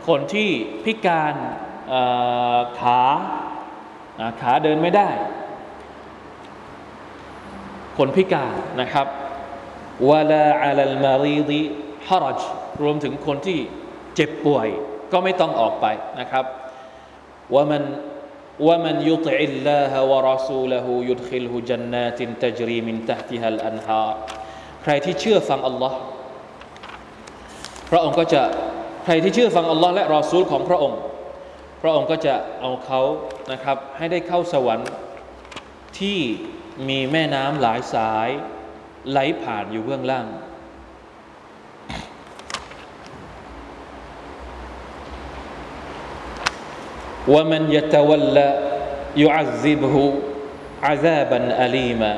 คนที่พิการขาขาเดินไม่ได้ คนพิการนะครับวลาอัลมารีดีฮารจรวมถึงคนที่เจ็บป่วย ก็ไม่ต้องออกไปนะครับว่ามันว่ามันยุติอิลลาฮวะรอซูลหูยุดขิลหูจันนาตินตจรีมินตะติฮัลอันฮาใครที่เชื่อฟังอัลลอฮ์ ระองค์ก็จะใครที่เชื่อฟังอัลลอฮ์และรอซูลของพระองค์ พระองค์ก็จะเอาเขานะครับให้ได้เข้าสวรรค์ที่มีแม่น้ำหลายสายไหลผ่านอยู่เบื้องล่าง ومن يتولى يعذبه عذابا أليما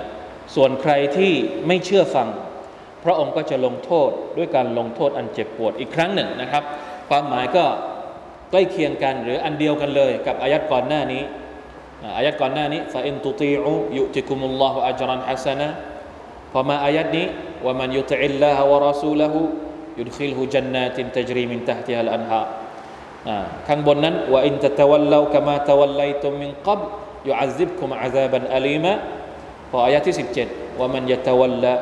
ส่วนใครที่ไม่เชื่อฟัง พ พระองค์ก็จะลงโทษด้วยการลงโทษอันเจ็บปวดอีกครั้งหนึ่งนะครับ ความหมายก็ใกล้เคียงกันหรืออันเดียวกันเลยกับอายัดก่อนหน้านี้อายัดก่อนหน้านี้فإن تطيعوا يؤتكم الله أجرا حسناพอมาอายัดนี้ومن يطع الله ورسوله يدخله جنات تجري من تحتها الأنهارข้างบนนั้นوإن تتولوا كما توليتم من قبلยุอัซิบคุมอาซาบันอาลีมะพออายะที่ 17ว่ามันยะตะวัลลา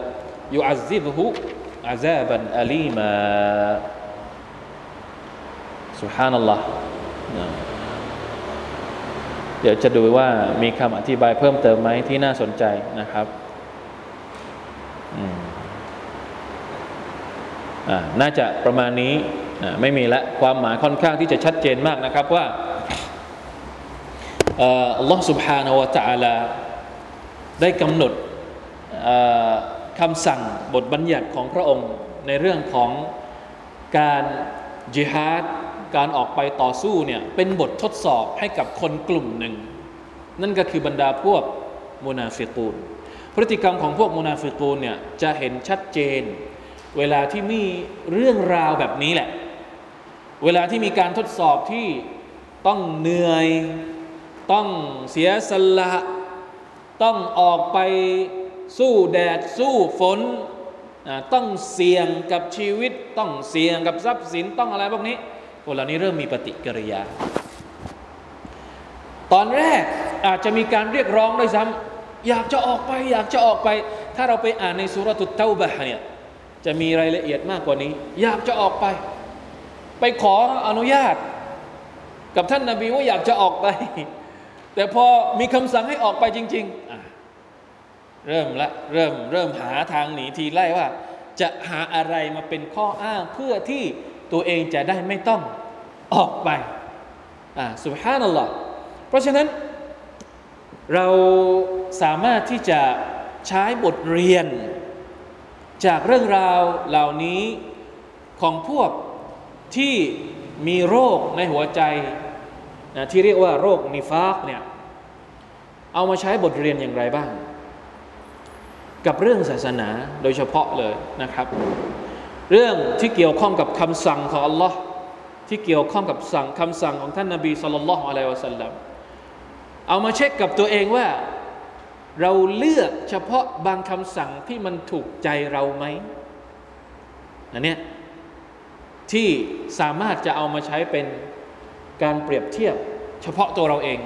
ยุอัซิบหุอาซาบันอาลีมะ سبحان อัลลอฮ์เดี๋ยวจะดูว่ามีคำอธิบายเพิ่มเติมไหมที่น่าสนใจนะครับน่าจะประมาณนี้ไม่มีละความหมายค่อนข้างที่จะชัดเจนมากนะครับว่าอัลลอฮ์ سبحانه และ تعالى ได้กำหนด คำสั่งบทบัญญัติของพระองค์ในเรื่องของการจิฮาดการออกไปต่อสู้เนี่ยเป็นบททดสอบให้กับคนกลุ่มหนึ่ง นั่นก็คือบรรดาพวกمنافقون พฤติกรรมของพวก منافقون เนี่ยจะเห็นชัดเจน เวลาที่มีเรื่องราวแบบนี้แหละ เวลาที่มีการทดสอบที่ต้องเหนื่อย ต้องเสียสละ ต้องออกไป สู้แดดสู้ฝนต้องเสี่ยงกับชีวิต ต้องเสี่ยงกับทรัพย์สินต้องอะไรพวกนี้พวกเหล่านี้เริ่มมีปฏิกิริยา ตอนแรกอาจจะมีการเรียกร้องด้วยซ้ำอยากจะออกไป อยากจะออกไป ถ้าเราไปอ่านในสุรตุตเตาบะเนี่ยจะมีรายละเอียดมากกว่านี้ อยากจะออกไป ไปขออนุญาต กับท่านนาบีว่าอยากจะออกไป แต่พอมีคำสั่งให้ออกไปจริง ๆ เริ่มละเริ่มเริ่มหาทางหนีทีไล่ว่า จะหาอะไรมาเป็นข้ออ้างเพื่อที่ตัวเองจะได้ไม่ต้องออกไปอ่าสุบฮานัลลอฮ์เพราะฉะนั้น เราสามารถที่จะใช้บทเรียน จากเรื่องราวเหล่านี้ของพวกที่มีโรคในหัวใจนะที่เรียกว่าโรคนิฟากเนี่ยเอามาใช้บทเรียนอย่างไรบ้าง กับเรื่องศาสนาโดยเฉพาะเลยนะครับ เรื่องที่เกี่ยวข้องกับคำสั่งของ Allah ที่เกี่ยวข้องกับสั่งคำสั่งของท่านนาบีสุลต่านละฮ์อะลัยวะสัลลัมเอามาเช็คกับตัวเองว่า เราเลือกเฉพาะบางคำสั่งที่มันถูกใจเราไหมอันเนี้ยที่สามารถจะเอามาใช้เป็นการเปรียบเทียบ เฉพาะตัวเราเอง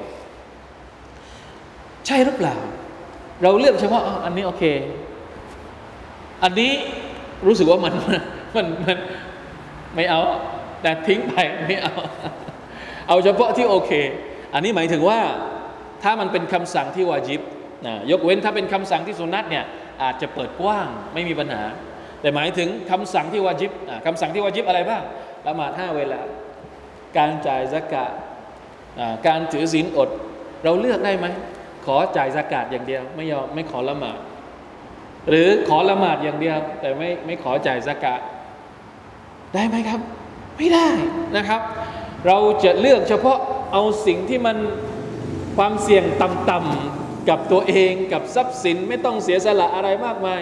ใช่หรือเปล่า เราเลือกเฉพาะอันนี้โอเค อันนี้รู้สึกว่ามันมันมันไม่เอา แต่ทิ้งไปไม่เอา เอาเฉพาะที่โอเค อันนี้หมายถึงว่าถ้ามันเป็นคำสั่งที่วาจิบนะยกเว้นถ้าเป็นคำสั่งที่สุนัตเนี่ยอาจจะเปิดกว้างไม่มีปัญหา แต่หมายถึงคำสั่งที่วาจิบคำสั่งที่วาจิบอะไรบ้างละหมาดห้าเวลา การจ่ายสกาดการถือศีลอด เราเลือกได้ไหม ขอจ่ายสกาดอย่างเดียว ไม่ยอมไม่ขอละหมาด หรือขอละหมาดอย่างเดียว แต่ไม่ไม่ขอจ่ายสกาดได้ไหมครับ ไม่ได้นะครับ เราจะเลือกเฉพาะเอาสิ่งที่มันความเสี่ยงต่ำๆกับตัวเองกับทรัพย์สินไม่ต้องเสียสละอะไรมากมาย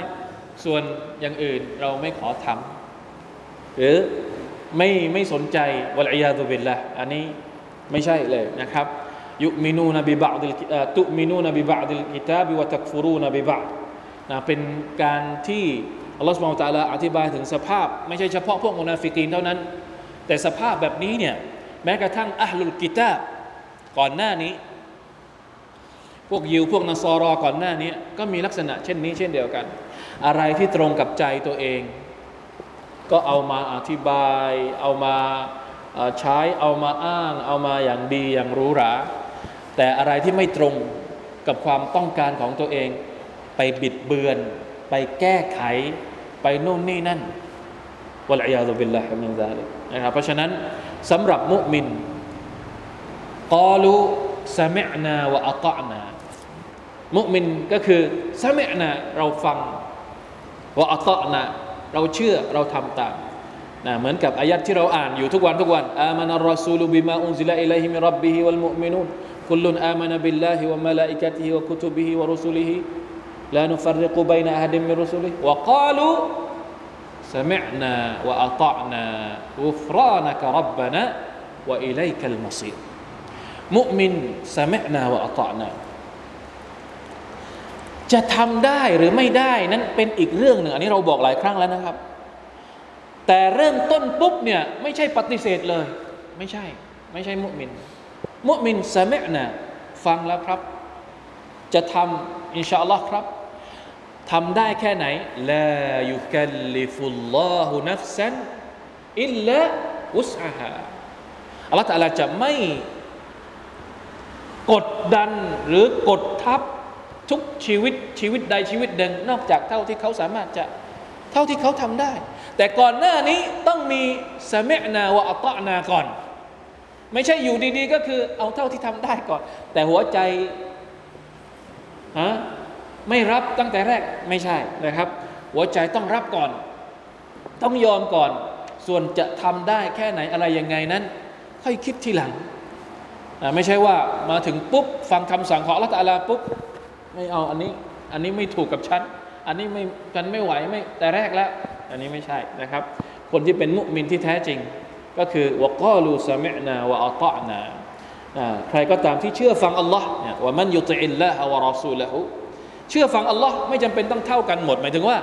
ส่วนอย่างอื่นเราไม่ขอทำหรือไม่ไม่สนใจวะลัยยาตุบิลละอันนี้ไม่ใช่เลยนะครับ ยุมินูนบิบะดิลตุมินูนบิบะดิลกิตาบิวะตักฟุรูนบิบะนะเป็นการที่อัลลอฮฺสุบานตะลาอธิบายถึงสภาพ ไม่ใช่เฉพาะพวกมุนาฟิกีนเท่านั้น แต่สภาพแบบนี้เนี่ยแม้กระทั่งอัลลุลกิตาบก่อนหน้านี้ พวกยิวพวกนสรอก่อนหน้านี้ ก็มีลักษณะเช่นนี้เช่นเดียวกัน อะไรที่ตรงกับใจตัวเอง ก็เอามาอธิบาย เอามาใช้เอามาอ้าง เอามาอย่างดีอย่างรู้หรา แต่อะไรที่ไม่ตรงกับความต้องการของตัวเอง ไปบิดเบือน ไปแก้ไข ไปโน่นนี่นั่นوالعياذ بالله من ذلك นะครับเพราะฉะนั้นสำหรับمؤمن قالوا سمعنا وأطعنا مؤمن ก็คือ سمعنا เราฟัง وأطعنا เราเชื่อเราทำตามนะเหมือนกับอายัดที่เราอ่านอยู่ทุกวันทุกวันآمن الرسول بما أنزل إليه من ربه والمؤمنون คุลลุนอามานะบิลลาฮิวะมะลาอิกะติฮิวะกุตุบิฮิวะรุสุลิฮิลานุฟัรริกุบัยนะอะฮัดมินรุสุลิฮิวะกาลู سمعنا وأطعنا غفرانك ربنا وإليك المصير مؤمن سمعنا وأطعنا จะทำได้หรือไม่ได้นั้นเป็นอีกเรื่องหนึ่ง อันนี้เราบอกหลายครั้งแล้วนะครับ แต่เริ่มต้นปุ๊บเนี่ยไม่ใช่ปฏิเสธเลย ไม่ใช่ ไม่ใช่มุมิน มุ มินสมินะฟังแล้วครับ จะทำอินชาอัลลอฮ์ครับทำได้แค่ไหนลายุกัลลิฟุลลอฮุนัฟซันอิลละอุสอาฮาอัลลอฮฺตะลาจะไม่กดดันหรือกดทับทุกชีวิตชีวิตใดชีวิตหนึ่งนอกจากเท่าที่เขาสามารถจะเท่าที่เขาทำได้ แต่ก่อนหน้านี้ต้องมีสเมนาวะอัตนาก่อน ไม่ใช่อยู่ดีๆ ก็คือเอาเท่าที่ทำได้ก่อน แต่หัวใจฮะไม่รับตั้งแต่แรกไม่ใช่นะครับ หัวใจต้องรับก่อน ต้องยอมก่อน ส่วนจะทำได้แค่ไหนอะไรยังไงนั้น ค่อยคิดทีหลัง ไม่ใช่ว่ามาถึงปุ๊บ ฟังคำสั่งของอัลลอฮฺตาลาปุ๊บ ไม่เอาอันนี้อันนี้ไม่ถูกกับฉัน อันนี้ไม่กันไม่ไหวไม่แต่แรกแล้ว อันนี้ไม่ใช่นะครับ คนที่เป็นมุมินที่แท้จริง ก็คือวกาลูสมิอนาวะอัตะนาใครก็ตามที่เชื่อฟังอัลลอฮ์ว่ามันยุติอิลละฮ์วะรอซูละฮูเชื่อฟังอัลลอฮ์ไม่จำเป็นต้องเท่ากันหมด หมายถึงว่า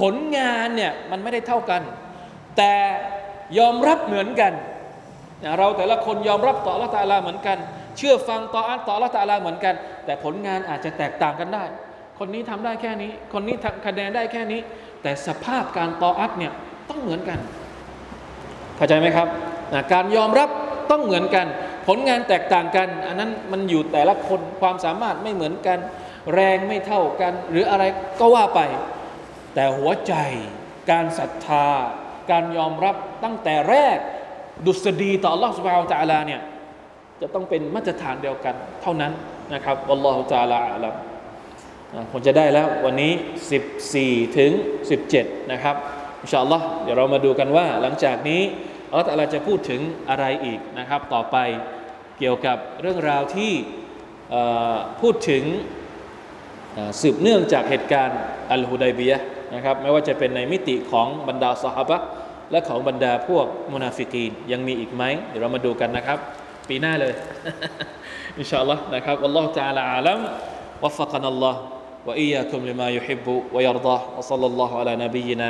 ผลงานเนี่ยมันไม่ได้เท่ากัน แต่ยอมรับเหมือนกัน เราแต่ละคนยอมรับต่อละตาลาเหมือนกัน เชื่อฟังต่ออัลต่อละตาลาเหมือนกัน แต่ผลงานอาจจะแตกต่างกันได้ คนนี้ทำได้แค่นี้ คนนี้ทำคะแนนได้แค่นี้ แต่สภาพการต่ออัดเนี่ยต้องเหมือนกัน เข้าใจไหมครับ นะการยอมรับต้องเหมือนกัน ผลงานแตกต่างกัน อันนั้นมันอยู่แต่ละคนความสามารถไม่เหมือนกัน แรงไม่เท่ากัน หรืออะไรก็ว่าไป แต่หัวใจการศรัทธา การยอมรับตั้งแต่แรก ดุษฎีต่อ Allah سبحانه และ تعالى เนี่ยจะต้องเป็นมาตรฐานเดียวกัน เท่านั้นนะครับอัลลอฮฺ تعالى อาลัมคงจะได้แล้ววันนี้ 14 ถึง 17 นะครับ อินชาอัลลอฮ์เดี๋ยวเรามาดูกันว่า หลังจากนี้อัลลอฮฺ تعالى จะพูดถึงอะไรอีกนะครับ ต่อไปเกี่ยวกับเรื่องราวที่พูดถึงสืบเนื่องจากเหตุการณ์อัลฮุดัยบียะนะครับไม่ว่าจะเป็นในมิติของบรรดาสหบะและของบรรดาพวกมุนาฟิกีนยังมีอีกไหมเดี๋ยวเรามาดูกันนะครับ ปีหน้าเลย อินชาอัลลอฮ์นะครับอัลลอฮฺ تعالى อาลัม وفقنا الله وإياكم لما يحب ويرضاه وصلى الله على نبينا